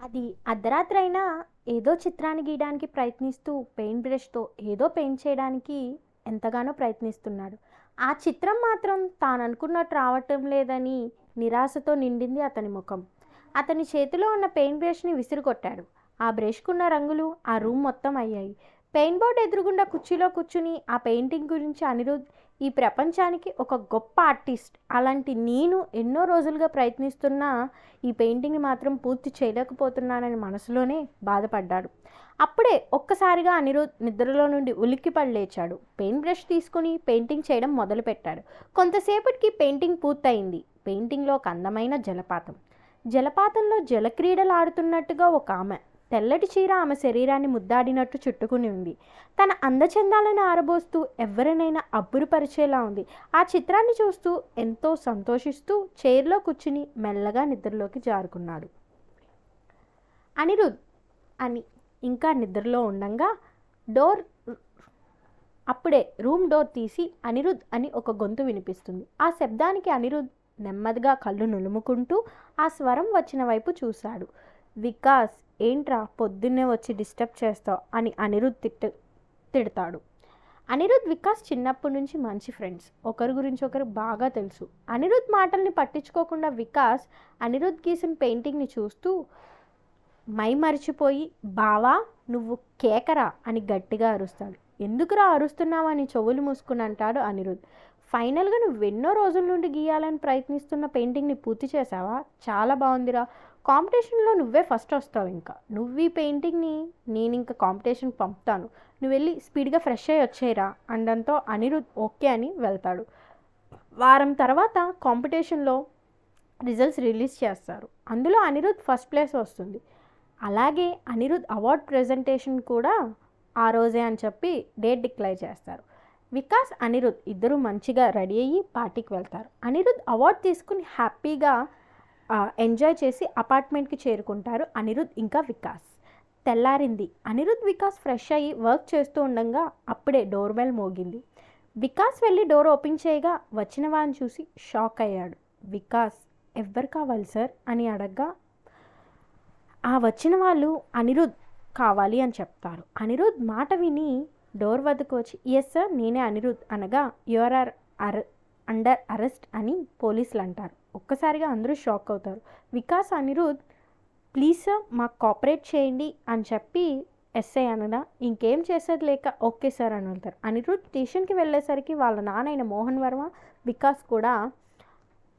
అది అర్ధరాత్రైనా ఏదో చిత్రాన్ని గీయడానికి ప్రయత్నిస్తూ పెయింట్ బ్రష్తో ఏదో పెయింట్ చేయడానికి ఎంతగానో ప్రయత్నిస్తున్నాడు. ఆ చిత్రం మాత్రం తాను అనుకున్నట్టు రావటం లేదని నిరాశతో నిండింది అతని ముఖం. అతని చేతిలో ఉన్న పెయింట్ బ్రష్ని విసిరికొట్టాడు ఆ బ్రష్కున్న రంగులు ఆ రూమ్ మొత్తం అయ్యాయి. పెయింట్ బోర్డ్ ఎదురుగుండా కుర్చీలో కూర్చుని ఆ పెయింటింగ్ గురించి అనిరుద్ ఈ ప్రపంచానికి ఒక గొప్ప ఆర్టిస్ట్. అలాంటి నేను ఎన్నో రోజులుగా ప్రయత్నిస్తున్నా ఈ పెయింటింగ్ని మాత్రం పూర్తి చేయలేకపోతున్నానని మనసులోనే బాధపడ్డాడు. అప్పుడే ఒక్కసారిగా అనిరుద్ నిద్రలో నుండి ఉలిక్కిపడి లేచాడు. పెయింట్ బ్రష్ తీసుకుని పెయింటింగ్ చేయడం మొదలుపెట్టాడు. కొంతసేపటికి పెయింటింగ్ పూర్తయింది. పెయింటింగ్లో ఒక అందమైన జలపాతం. జలపాతంలో జలక్రీడలు ఆడుతున్నట్టుగా ఒక ఆమె. తెల్లటి చీర ఆమె శరీరాన్ని ముద్దాడినట్టు చుట్టుకుని ఉంది. తన అందచందాలను ఆరబోస్తూ ఎవరినైనా అబ్బురుపరిచేలా ఉంది. ఆ చిత్రాన్ని చూస్తూ ఎంతో సంతోషిస్తూ చైర్లో కూర్చుని మెల్లగా నిద్రలోకి జారుకున్నాడు. అనిరుద్ అని ఇంకా నిద్రలో ఉండంగా డోర్ అప్పుడే రూమ్ డోర్ తీసి అనిరుద్ అని ఒక గొంతు వినిపిస్తుంది. ఆ శబ్దానికి అనిరుద్ నెమ్మదిగా కళ్ళు నులుముకుంటూ ఆ స్వరం వచ్చిన వైపు చూశాడు. వికాస్ ఏంట్రా పొద్దున్నే వచ్చి డిస్టర్బ్ చేస్తావు? అని అనిరుద్ తిట్టు తిడతాడు. అనిరుద్ వికాస్ చిన్నప్పటి నుంచి మంచి ఫ్రెండ్స్. ఒకరి గురించి ఒకరు బాగా తెలుసు. అనిరుద్ మాటల్ని పట్టించుకోకుండా వికాస్ అనిరుద్ గీసిన పెయింటింగ్ని చూస్తూ మై మరిచిపోయి బావా నువ్వు కేకరా? అని గట్టిగా అరుస్తాడు. ఎందుకురా అరుస్తున్నావని చెవులు మూసుకుని అంటాడు అనిరుద్. ఫైనల్గా నువ్వు ఎన్నో రోజుల నుండి గీయాలని ప్రయత్నిస్తున్న పెయింటింగ్ని పూర్తి చేసావా చాలా బాగుందిరా. కాంపిటీషన్లో నువ్వే ఫస్ట్ వస్తావు ఇంకా. నువ్వు ఈ పెయింటింగ్ని నేను ఇంకా కాంపిటీషన్ పంపుతాను. నువ్వు వెళ్ళి స్పీడ్గా ఫ్రెష్ అయ్యి వచ్చేయరా అండంతో అనిరుద్ ఓకే అని వెళ్తాడు. వారం తర్వాత కాంపిటీషన్లో రిజల్ట్స్ రిలీజ్ చేస్తారు. అందులో అనిరుద్ ఫస్ట్ ప్లేస్ వస్తుంది. అలాగే అనిరుద్ అవార్డ్ ప్రజెంటేషన్ కూడా ఆ రోజే అని చెప్పి డేట్ డిక్లేర్ చేస్తారు. వికాస్ అనిరుద్ ఇద్దరు మంచిగా రెడీ అయ్యి పార్టీకి వెళ్తారు. అనిరుద్ అవార్డ్ తీసుకుని హ్యాపీగా ఎంజాయ్ చేసి అపార్ట్మెంట్కి చేరుకుంటారు అనిరుద్ ఇంకా వికాస్. తెల్లారింది. అనిరుద్ వికాస్ ఫ్రెష్ అయ్యి వర్క్ చేస్తూ ఉండగా అప్పుడే డోర్ బెల్ మోగింది. వికాస్ వెళ్ళి డోర్ ఓపెన్ చేయగా వచ్చిన వాడిని చూసి షాక్ అయ్యాడు. వికాస్ ఎవ్వరు కావాలి సార్? అని అడగ్గా. ఆ వచ్చిన వాళ్ళు అనిరుద్ కావాలి అని చెప్తారు. అనిరుద్ మాట విని డోర్ వద్దకు వచ్చి ఎస్ సార్ నేనే అనిరుద్ అనగా you are are under arrest అని పోలీసులు అంటారు. ఒక్కసారిగా అందరూ షాక్ అవుతారు. వికాస్ అనిరుద్ ప్లీజ్ సార్ మాకు కోఆపరేట్ చేయండి అని చెప్పి ఎస్ఐ అనడా ఇంకేం చేసేది లేక ఓకే సార్ అని వెళ్తారు అనిరుద్ స్టేషన్కి వెళ్ళేసరికి వాళ్ళ నాన్న మోహన్ వర్మ వికాస్ కూడా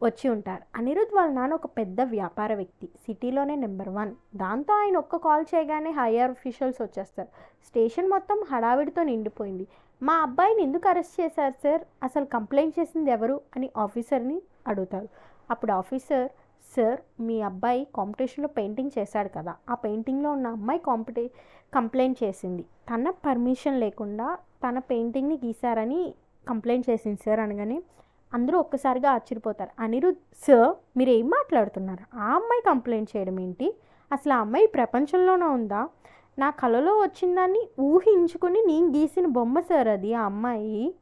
వచ్చి ఉంటారు. అనిరుద్ వాళ్ళ నాన్న ఒక పెద్ద వ్యాపార వ్యక్తి సిటీలోనే నెంబర్ వన్. దాంతో ఆయన ఒక్క కాల్ చేయగానే హయ్యర్ అఫీషియల్స్ వచ్చేస్తారు. స్టేషన్ మొత్తం హడావిడితో నిండిపోయింది. మా అబ్బాయిని ఎందుకు అరెస్ట్ చేశారు సార్? అసలు కంప్లైంట్ చేసింది ఎవరు? అని ఆఫీసర్ని అడుగుతారు. అప్పుడు ఆఫీసర్ సార్ మీ అబ్బాయి కాంపిటీషన్లో పెయింటింగ్ చేశాడు కదా ఆ పెయింటింగ్లో ఉన్న అమ్మాయి కాంపిటీ కంప్లైంట్ చేసింది. తన పర్మిషన్ లేకుండా తన పెయింటింగ్ని గీశారని కంప్లైంట్ చేసింది సార్ అనగానే అందరూ ఒక్కసారిగా ఆశ్చర్యపోతారు. అనిరుద్ సార్ మీరు ఏం మాట్లాడుతున్నారు? ఆ అమ్మాయి కంప్లైంట్ చేయడం ఏంటి? అసలు ఆ అమ్మాయి ప్రపంచంలోనే ఉందా? నా కలలో వచ్చిందాన్ని ఊహించుకుని నేను గీసిన బొమ్మ సార్ అది ఆ అమ్మాయి.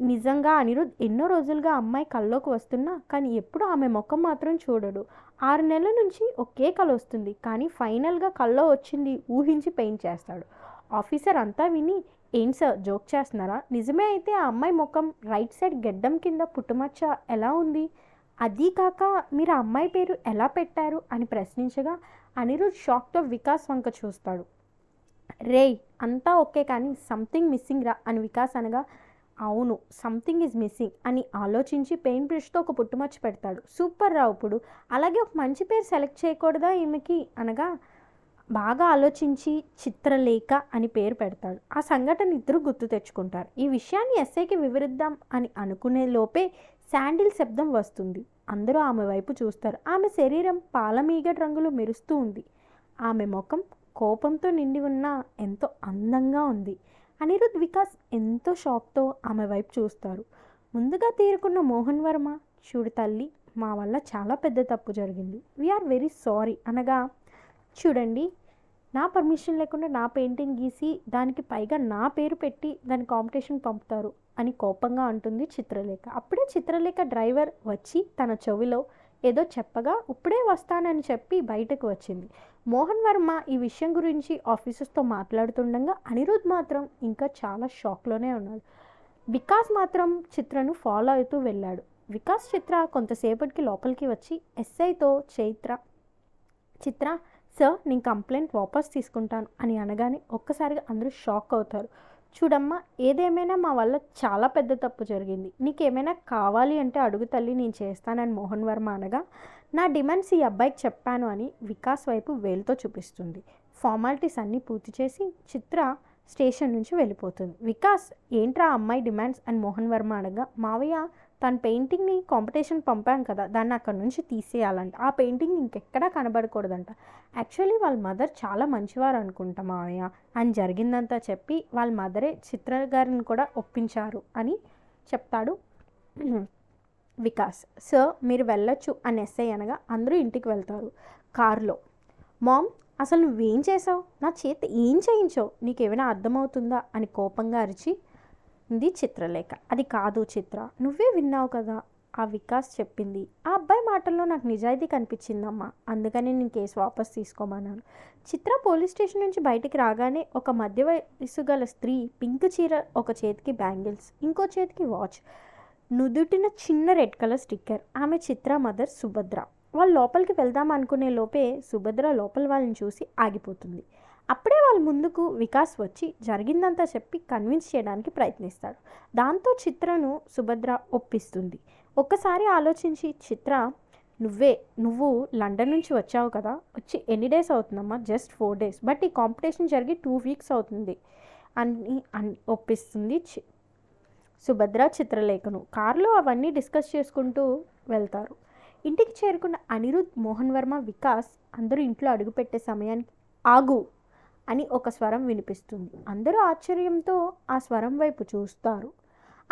నిజంగా అనిరుద్ ఎన్నో రోజులుగా అమ్మాయి కల్లోకి వస్తున్నా కానీ ఎప్పుడు ఆమె ముఖం మాత్రం చూడడు. ఆరు నెలల నుంచి ఒకే కళ వస్తుంది. కానీ ఫైనల్గా కల్లో వచ్చింది ఊహించి పెయింట్ చేస్తాడు. ఆఫీసర్ అంతా విని ఏం సార్ జోక్ చేస్తున్నారా? నిజమే అయితే ఆ అమ్మాయి ముఖం రైట్ సైడ్ గెడ్డం కింద పుట్టుమచ్చ ఎలా ఉంది? అదీ కాక మీరు ఆ అమ్మాయి పేరు ఎలా పెట్టారు? అని ప్రశ్నించగా అనిరుద్ షాక్తో వికాస్ వంక చూస్తాడు. రేయ్ అంతా ఓకే కానీ సంథింగ్ మిస్సింగ్ రా అని వికాస్ అనగా అవును సంథింగ్ ఈజ్ మిస్సింగ్ అని ఆలోచించి పెయింట్ బ్రష్తో ఒక పుట్టుమచ్చ పెడతాడు. సూపర్ రావు ఇప్పుడు. అలాగే ఒక మంచి పేరు సెలెక్ట్ చేయకూడదా ఈమెకి? అనగా బాగా ఆలోచించి చిత్రలేఖ అని పేరు పెడతాడు. ఆ సంఘటన ఇద్దరు గుర్తు తెచ్చుకుంటారు. ఈ విషయాన్ని ఎస్ఐకి వివరిద్దాం అని అనుకునే లోపే శాండిల్ శబ్దం వస్తుంది. అందరూ ఆమె వైపు చూస్తారు. ఆమె శరీరం పాలమీగడ్ రంగులో మెరుస్తూ ఉంది. ఆమె ముఖం కోపంతో నిండి ఉన్న ఎంతో అందంగా ఉంది. అనిరుద్ వికాస్ ఎంతో షాక్తో ఆమె వైపు చూస్తారు ముందుగా తీరుకున్న మోహన్ వర్మ చూడు తల్లి మా వల్ల చాలా పెద్ద తప్పు జరిగింది. వీఆర్ వెరీ సారీ అనగా చూడండి నా పర్మిషన్ లేకుండా నా పెయింటింగ్ గీసి దానికి పైగా నా పేరు పెట్టి దాని కాంపిటీషన్ పంపుతారు అని కోపంగా అంటుంది చిత్రలేఖ. అప్పుడే చిత్రలేఖ డ్రైవర్ వచ్చి తన చెవిలో ఏదో చెప్పగా ఇప్పుడే వస్తానని చెప్పి బయటకు వచ్చింది. మోహన్ వర్మ ఈ విషయం గురించి ఆఫీసర్స్తో మాట్లాడుతుండగా అనిరుద్ మాత్రం ఇంకా చాలా షాక్లోనే ఉన్నాడు. వికాస్ మాత్రం చిత్రను ఫాలో అవుతూ వెళ్ళాడు. వికాస్ చిత్ర కొంతసేపటికి లోపలికి వచ్చి ఎస్ఐతో చైత్ర చిత్ర సార్ నేను కంప్లైంట్ వాపస్ తీసుకుంటాను అని అనగానే ఒక్కసారిగా అందరూ షాక్ అవుతారు. చూడమ్మా ఏదేమైనా మా వల్ల చాలా పెద్ద తప్పు జరిగింది. నీకేమైనా కావాలి అంటే అడుగు తల్లి నేను చేస్తానని మోహన్ వర్మ అనగా నా డిమాండ్స్ ఈ అబ్బాయికి చెప్పాను అని వికాస్ వైపు వేలుతో చూపిస్తుంది. ఫార్మాలిటీస్ అన్నీ పూర్తి చేసి చిత్ర స్టేషన్ నుంచి వెళ్ళిపోతుంది. వికాస్ ఏంట్రా అమ్మాయి డిమాండ్స్ అని మోహన్ వర్మ అనగా మావయ్య తన పెయింటింగ్ని కాంపిటీషన్ పంపాం కదా దాన్ని అక్కడ నుంచి తీసేయాలంట. ఆ పెయింటింగ్ ఇంకెక్కడా కనబడకూడదంట. యాక్చువల్లీ వాళ్ళ మదర్ చాలా మంచివారు అనుకుంటా మామయ్య అని జరిగిందంతా చెప్పి వాళ్ళ మదరే చిత్ర గారిని కూడా ఒప్పించారు అని చెప్తాడు వికాస్. సార్ మీరు వెళ్ళొచ్చు అని ఎస్ఐ అనగా అందరూ ఇంటికి వెళ్తారు కారులో. మామ్ అసలు నువ్వేం చేసావు నా చేతి ఏం చేయించావు? నీకేమైనా అర్థమవుతుందా? అని కోపంగా అరిచి ఇది చిత్రలేఖ. అది కాదు చిత్ర నువ్వే విన్నావు కదా ఆ వికాస్ చెప్పింది. ఆ అబ్బాయి మాటల్లో నాకు నిజాయితీ కనిపించిందమ్మా అందుకని నేను కేసు వాపస్ తీసుకోమన్నాను. చిత్ర పోలీస్ స్టేషన్ నుంచి బయటికి రాగానే ఒక మధ్య వయసు గల స్త్రీ పింక్ చీర ఒక చేతికి బ్యాంగిల్స్ ఇంకో చేతికి వాచ్ నుదుటిన చిన్న రెడ్ కలర్ స్టిక్కర్. ఆమె చిత్ర మదర్ సుభద్ర. వాళ్ళు లోపలికి వెళ్దాం అనుకునే లోపే సుభద్ర లోపల వాళ్ళని చూసి ఆగిపోతుంది. అప్పుడే వాళ్ళ ముందుకు వికాస్ వచ్చి జరిగిందంతా చెప్పి కన్విన్స్ చేయడానికి ప్రయత్నిస్తాడు. దాంతో చిత్రను సుభద్ర ఒప్పిస్తుంది. ఒక్కసారి ఆలోచించి చిత్ర నువ్వే నువ్వు లండన్ నుంచి వచ్చావు కదా వచ్చి ఎన్ని డేస్ అవుతుందమ్మా? Just four days. బట్ ఈ కాంపిటీషన్ జరిగి టూ వీక్స్ అవుతుంది అని అన్ ఒప్పిస్తుంది చి- సుభద్ర చిత్రలేఖను. కారులో అవన్నీ డిస్కస్ చేసుకుంటూ వెళ్తారు. ఇంటికి చేరుకున్న అనిరుద్ మోహన్ వర్మ వికాస్ అందరూ ఇంట్లో అడుగుపెట్టే సమయానికి ఆగు అని ఒక స్వరం వినిపిస్తుంది. అందరూ ఆశ్చర్యంతో ఆ స్వరం వైపు చూస్తారు.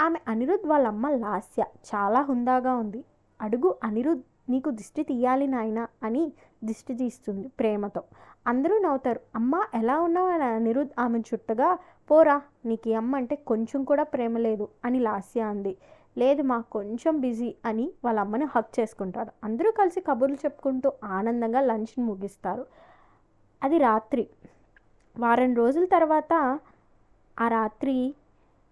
ఆమె అనిరుద్ వాళ్ళ అమ్మ లాస్య. చాలా హుందాగా ఉంది. అడుగు అనిరుద్ నీకు దిష్టి తీయాలి నాయనా అని దిష్టి తీస్తుంది ప్రేమతో. అందరూ నవ్వుతారు. అమ్మ ఎలా ఉన్నావు అని అనిరుద్ ఆమె చుట్టగా పోరా నీకు అమ్మ అంటే కొంచెం కూడా ప్రేమ లేదు అని లాస్య అంది. లేదు మా కొంచెం బిజీ అని వాళ్ళ అమ్మని హక్ చేసుకుంటారు. అందరూ కలిసి కబుర్లు చెప్పుకుంటూ ఆనందంగా లంచ్ని ముగిస్తారు. అది రాత్రి. వారం రోజుల తర్వాత ఆ రాత్రి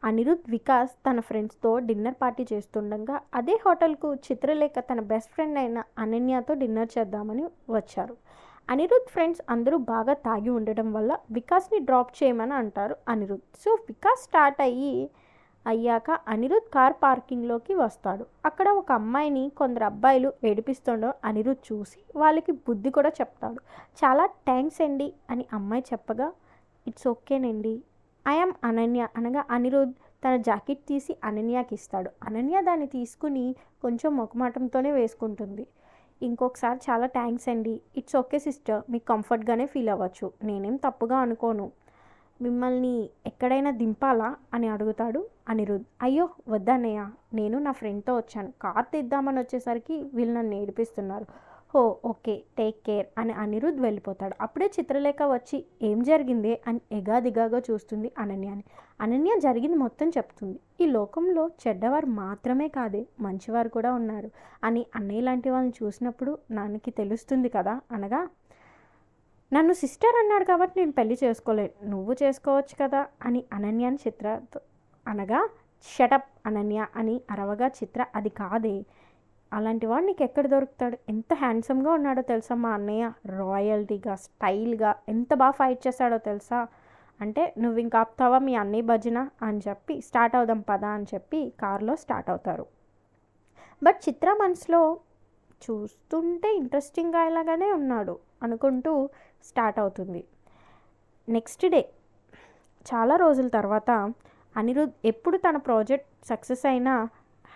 అనిరుద్ వికాస్ తన ఫ్రెండ్స్తో డిన్నర్ పార్టీ చేస్తుండగా అదే హోటల్కు చిత్రలేఖ తన బెస్ట్ ఫ్రెండ్ అయిన అనన్యతో డిన్నర్ చేద్దామని వచ్చారు. అనిరుద్ ఫ్రెండ్స్ అందరూ బాగా తాగి ఉండడం వల్ల వికాస్ని డ్రాప్ చేయమని అంటారు అనిరుద్. సో వికాస్ స్టార్ట్ అయ్యి అయ్యాక అనిరుద్ కార్ పార్కింగ్లోకి వస్తాడు. అక్కడ ఒక అమ్మాయిని కొందరు అబ్బాయిలు ఏడిపిస్తుండో అనిరుద్ చూసి వాళ్ళకి బుద్ధి కూడా చెప్తాడు. చాలా థ్యాంక్స్ అండి అని అమ్మాయి చెప్పగా ఇట్స్ ఓకేనండి. ఐఎమ్ అనన్య అనగా అనిరుద్ తన జాకెట్ తీసి అనన్యకి ఇస్తాడు. అనన్య దాన్ని తీసుకుని కొంచెం మొకమాటంతోనే వేసుకుంటుంది. ఇంకొకసారి చాలా థ్యాంక్స్ అండి. It's okay sister. మీకు కంఫర్ట్గానే ఫీల్ అవ్వచ్చు. నేనేం తప్పుగా అనుకోను. మిమ్మల్ని ఎక్కడైనా దింపాలా? అని అడుగుతాడు అనిరుద్. అయ్యో వద్దన్నయ్య నేను నా ఫ్రెండ్తో వచ్చాను. కార్ తెద్దామని వచ్చేసరికి వీళ్ళు నన్ను ఏడిపిస్తున్నారు. హో ఓకే టేక్ కేర్ అని అనిరుద్ వెళ్ళిపోతాడు. అప్పుడే చిత్రలేఖ వచ్చి ఏం జరిగింది? అని ఎగాదిగాగా చూస్తుంది అనన్యని. అనన్య జరిగింది మొత్తం చెప్తుంది. ఈ లోకంలో చెడ్డవారు మాత్రమే కాదే మంచివారు కూడా ఉన్నారు అని అన్నయ్య లాంటి వాళ్ళని చూసినప్పుడు నాన్నకి తెలుస్తుంది కదా అనగా నన్ను సిస్టర్ అన్నాడు కాబట్టి నేను పెళ్ళి చేసుకోలేదు నువ్వు చేసుకోవచ్చు కదా అని అనన్యని చిత్ర అనగా షటప్ అనన్య అని అరవగా చిత్ర అది కాదే. అలాంటి వాడు నీకు ఎక్కడ దొరుకుతాడు? ఎంత హ్యాండ్సమ్గా ఉన్నాడో తెలుసా మా అన్నయ్య? రాయల్టీగా స్టైల్గా ఎంత బాగా ఫైట్ చేస్తాడో తెలుసా? అంటే నువ్వు ఇంకా ఆపుతావా మీ అన్నయ్య భజన? అని చెప్పి స్టార్ట్ అవుదాం పదా అని చెప్పి కారులో స్టార్ట్ అవుతారు. బట్ చిత్ర మనసులో చూస్తుంటే ఇంట్రెస్టింగ్గా ఇలాగానే ఉన్నాడు అనుకుంటూ స్టార్ట్ అవుతుంది. నెక్స్ట్ డే చాలా రోజుల తర్వాత అనిరుద్ ఎప్పుడు తన ప్రాజెక్ట్ సక్సెస్ అయినా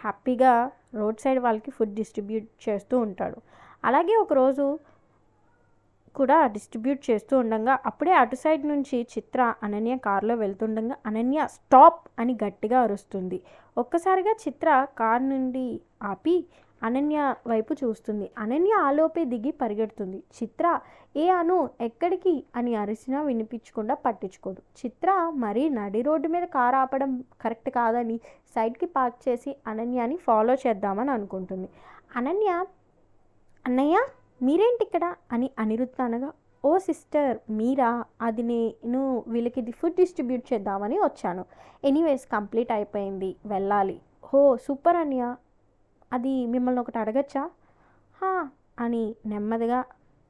హ్యాపీగా రోడ్ సైడ్ వాళ్ళకి ఫుడ్ డిస్ట్రిబ్యూట్ చేస్తూ ఉంటాడు. అలాగే ఒకరోజు కూడా డిస్ట్రిబ్యూట్ చేస్తూ ఉండగా అప్పుడే అటు సైడ్ నుంచి చిత్ర అనన్య కారులో వెళ్తుండగా అనన్య స్టాప్ అని గట్టిగా అరుస్తుంది. ఒక్కసారిగా చిత్ర కార్ నుండి ఆపి అనన్య వైపు చూస్తుంది. అనన్య ఆలోపే దిగి పరిగెడుతుంది. చిత్ర ఏ అను ఎక్కడికి? అని అరిసినా వినిపించకుండా పట్టించుకోదు. చిత్ర మరీ నడి రోడ్డు మీద కారు ఆపడం కరెక్ట్ కాదని సైడ్కి పార్క్ చేసి అనన్యని ఫాలో చేద్దామని అనుకుంటుంది. అనన్య అన్నయ్య మీరేంటి ఇక్కడ అని అనిరుద్ధ అనగా ఓ సిస్టర్ మీరా? అది నేను వీళ్ళకి ఫుడ్ డిస్ట్రిబ్యూట్ చేద్దామని వచ్చాను. ఎనీవేస్ కంప్లీట్ అయిపోయింది. వెళ్ళాలి. హో సూపర్ అన్నయ్య. అది మిమ్మల్ని ఒకటి అడగచ్చా? హా అని నెమ్మదిగా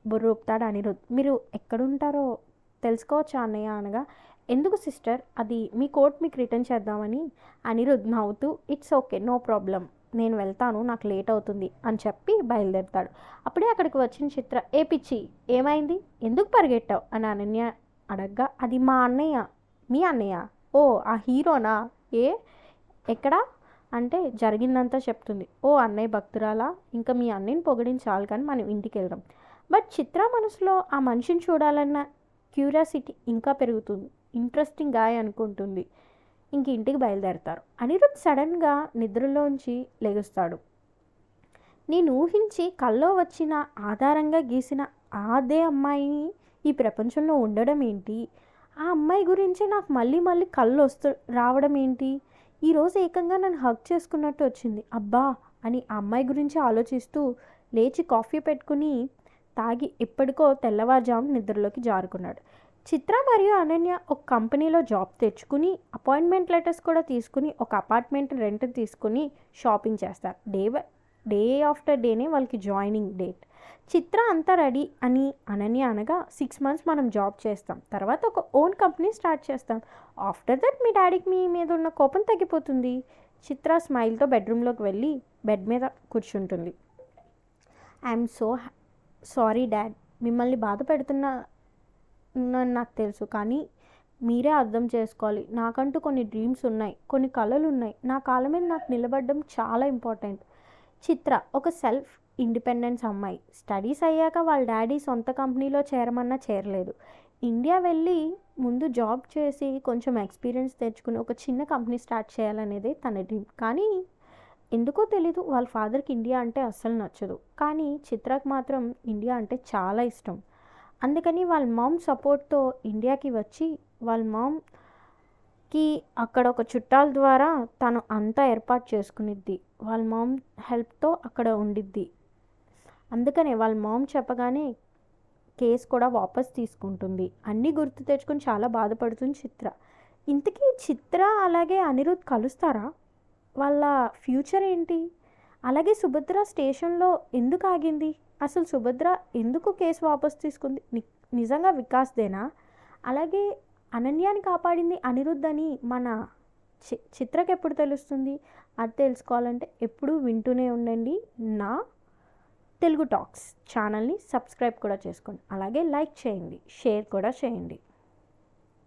బుర్రూపుతాడు అనిరుద్. మీరు ఎక్కడుంటారో తెలుసుకోవచ్చా అన్నయ్య అనగా ఎందుకు సిస్టర్? అది మీ కోట్ మీకు రిటర్న్ చేద్దామని? అనిరుద్ నవ్వుతూ ఇట్స్ ఓకే నో ప్రాబ్లం. నేను వెళ్తాను నాకు లేట్ అవుతుంది అని చెప్పి బయలుదేరుతాడు. అప్పుడే అక్కడికి వచ్చిన చిత్ర ఏ పిచ్చి ఏమైంది? ఎందుకు పరిగెట్టావు? అని అనన్య అడగ్గా అది మా అన్నయ్య మీ అన్నయ్య. ఓ ఆ హీరోనా? ఏ? ఎక్కడా? అంటే జరిగిందంతా చెప్తుంది. ఓ అన్నయ్య భక్తురాలా ఇంకా మీ అన్నయ్యని పొగిడించాలి కానీ మనం ఇంటికి వెళ్దాం బట్ చిత్ర మనసులో ఆ మనిషిని చూడాలన్న క్యూరియాసిటీ ఇంకా పెరుగుతుంది. ఇంట్రెస్టింగ్ గాయ అనుకుంటుంది. ఇంక ఇంటికి బయలుదేరతారు. అనిరుద్ సడన్గా నిద్రలోంచి లెగుస్తాడు. నేను ఊహించి కల్లో వచ్చిన ఆధారంగా గీసిన అదే అమ్మాయిని ఈ ప్రపంచంలో ఉండడం ఏంటి ఆ అమ్మాయి గురించి నాకు మళ్ళీ మళ్ళీ కళ్ళు వస్తు రావడం ఏంటి ఈరోజు ఏకంగా నన్ను హక్ చేసుకున్నట్టు వచ్చింది. అబ్బా! అని ఆ అమ్మాయి గురించి ఆలోచిస్తూ లేచి కాఫీ పెట్టుకుని తాగి ఎప్పటికో తెల్లవారుజాము నిద్రలోకి జారుకున్నాడు. చిత్ర మరియు అనన్య ఒక కంపెనీలో జాబ్ తెచ్చుకుని అపాయింట్మెంట్ లెటర్స్ కూడా తీసుకుని ఒక అపార్ట్మెంట్ రెంట్ తీసుకుని షాపింగ్ చేస్తారు. డే డే ఆఫ్టర్ డేనే వాళ్ళకి జాయినింగ్ డేట్ చిత్ర అంతా రెడీ అని అనని అనగా సిక్స్ మంత్స్ మనం జాబ్ చేస్తాం. తర్వాత ఒక ఓన్ కంపెనీ స్టార్ట్ చేస్తాం. ఆఫ్టర్ దట్ మీ డాడీకి మీ మీద ఉన్న కోపం తగ్గిపోతుంది. చిత్ర స్మైల్తో బెడ్రూమ్లోకి వెళ్ళి బెడ్ మీద కూర్చుంటుంది. ఐఎమ్ సో సారీ డాడ్ మిమ్మల్ని బాధ పెడుతున్నా నాకు తెలుసు కానీ మీరే అర్థం చేసుకోవాలి. నాకంటూ కొన్ని డ్రీమ్స్ ఉన్నాయి కొన్ని కళలు ఉన్నాయి. నా కాళ్ళ మీద నాకు నిలబడడం చాలా ఇంపార్టెంట్ చిత్ర ఒక సెల్ఫ్ ఇండిపెండెన్స్ అమ్మాయి. స్టడీస్ అయ్యాక వాళ్ళ డాడీ సొంత కంపెనీలో చేరమన్నా చేరలేదు. ఇండియా వెళ్ళి ముందు జాబ్ చేసి కొంచెం ఎక్స్పీరియన్స్ తెచ్చుకుని ఒక చిన్న కంపెనీ స్టార్ట్ చేయాలనేదే తన డ్రీమ్. కానీ ఎందుకో తెలీదు వాళ్ళ ఫాదర్కి ఇండియా అంటే అస్సలు నచ్చదు. కానీ చిత్రకు మాత్రం ఇండియా అంటే చాలా ఇష్టం. అందుకని వాళ్ళ మామ్ సపోర్ట్తో ఇండియాకి వచ్చి వాళ్ళ కి అక్కడ ఒక చుట్టాల ద్వారా తను అంతా ఏర్పాటు చేసుకునిద్ది. వాళ్ళ మామ్ హెల్ప్తో అక్కడ ఉండిద్ది. అందుకనే వాళ్ళ మామ్ చెప్పగానే కేసు కూడా వాపస్ తీసుకుంటుంది. అన్నీ గుర్తు తెచ్చుకొని చాలా బాధపడుతుంది చిత్ర. ఇంతకీ చిత్ర అలాగే అనిరుద్ కలుస్తారా? వాళ్ళ ఫ్యూచర్ ఏంటి? అలాగే సుభద్ర స్టేషన్లో ఎందుకు ఆగింది? అసలు సుభద్ర ఎందుకు కేసు వాపస్ తీసుకుంది? ని- నిజంగా వికాస్దేనా? అలాగే అనన్యాని కాపాడింది అనిరుద్ధ్ అని మన చి చిత్రకి ఎప్పుడు తెలుస్తుంది? అది తెలుసుకోవాలంటే ఎప్పుడూ వింటూనే ఉండండి. నా తెలుగు టాక్స్ ఛానల్ని సబ్స్క్రైబ్ కూడా చేసుకోండి. అలాగే లైక్ చేయండి షేర్ కూడా చేయండి.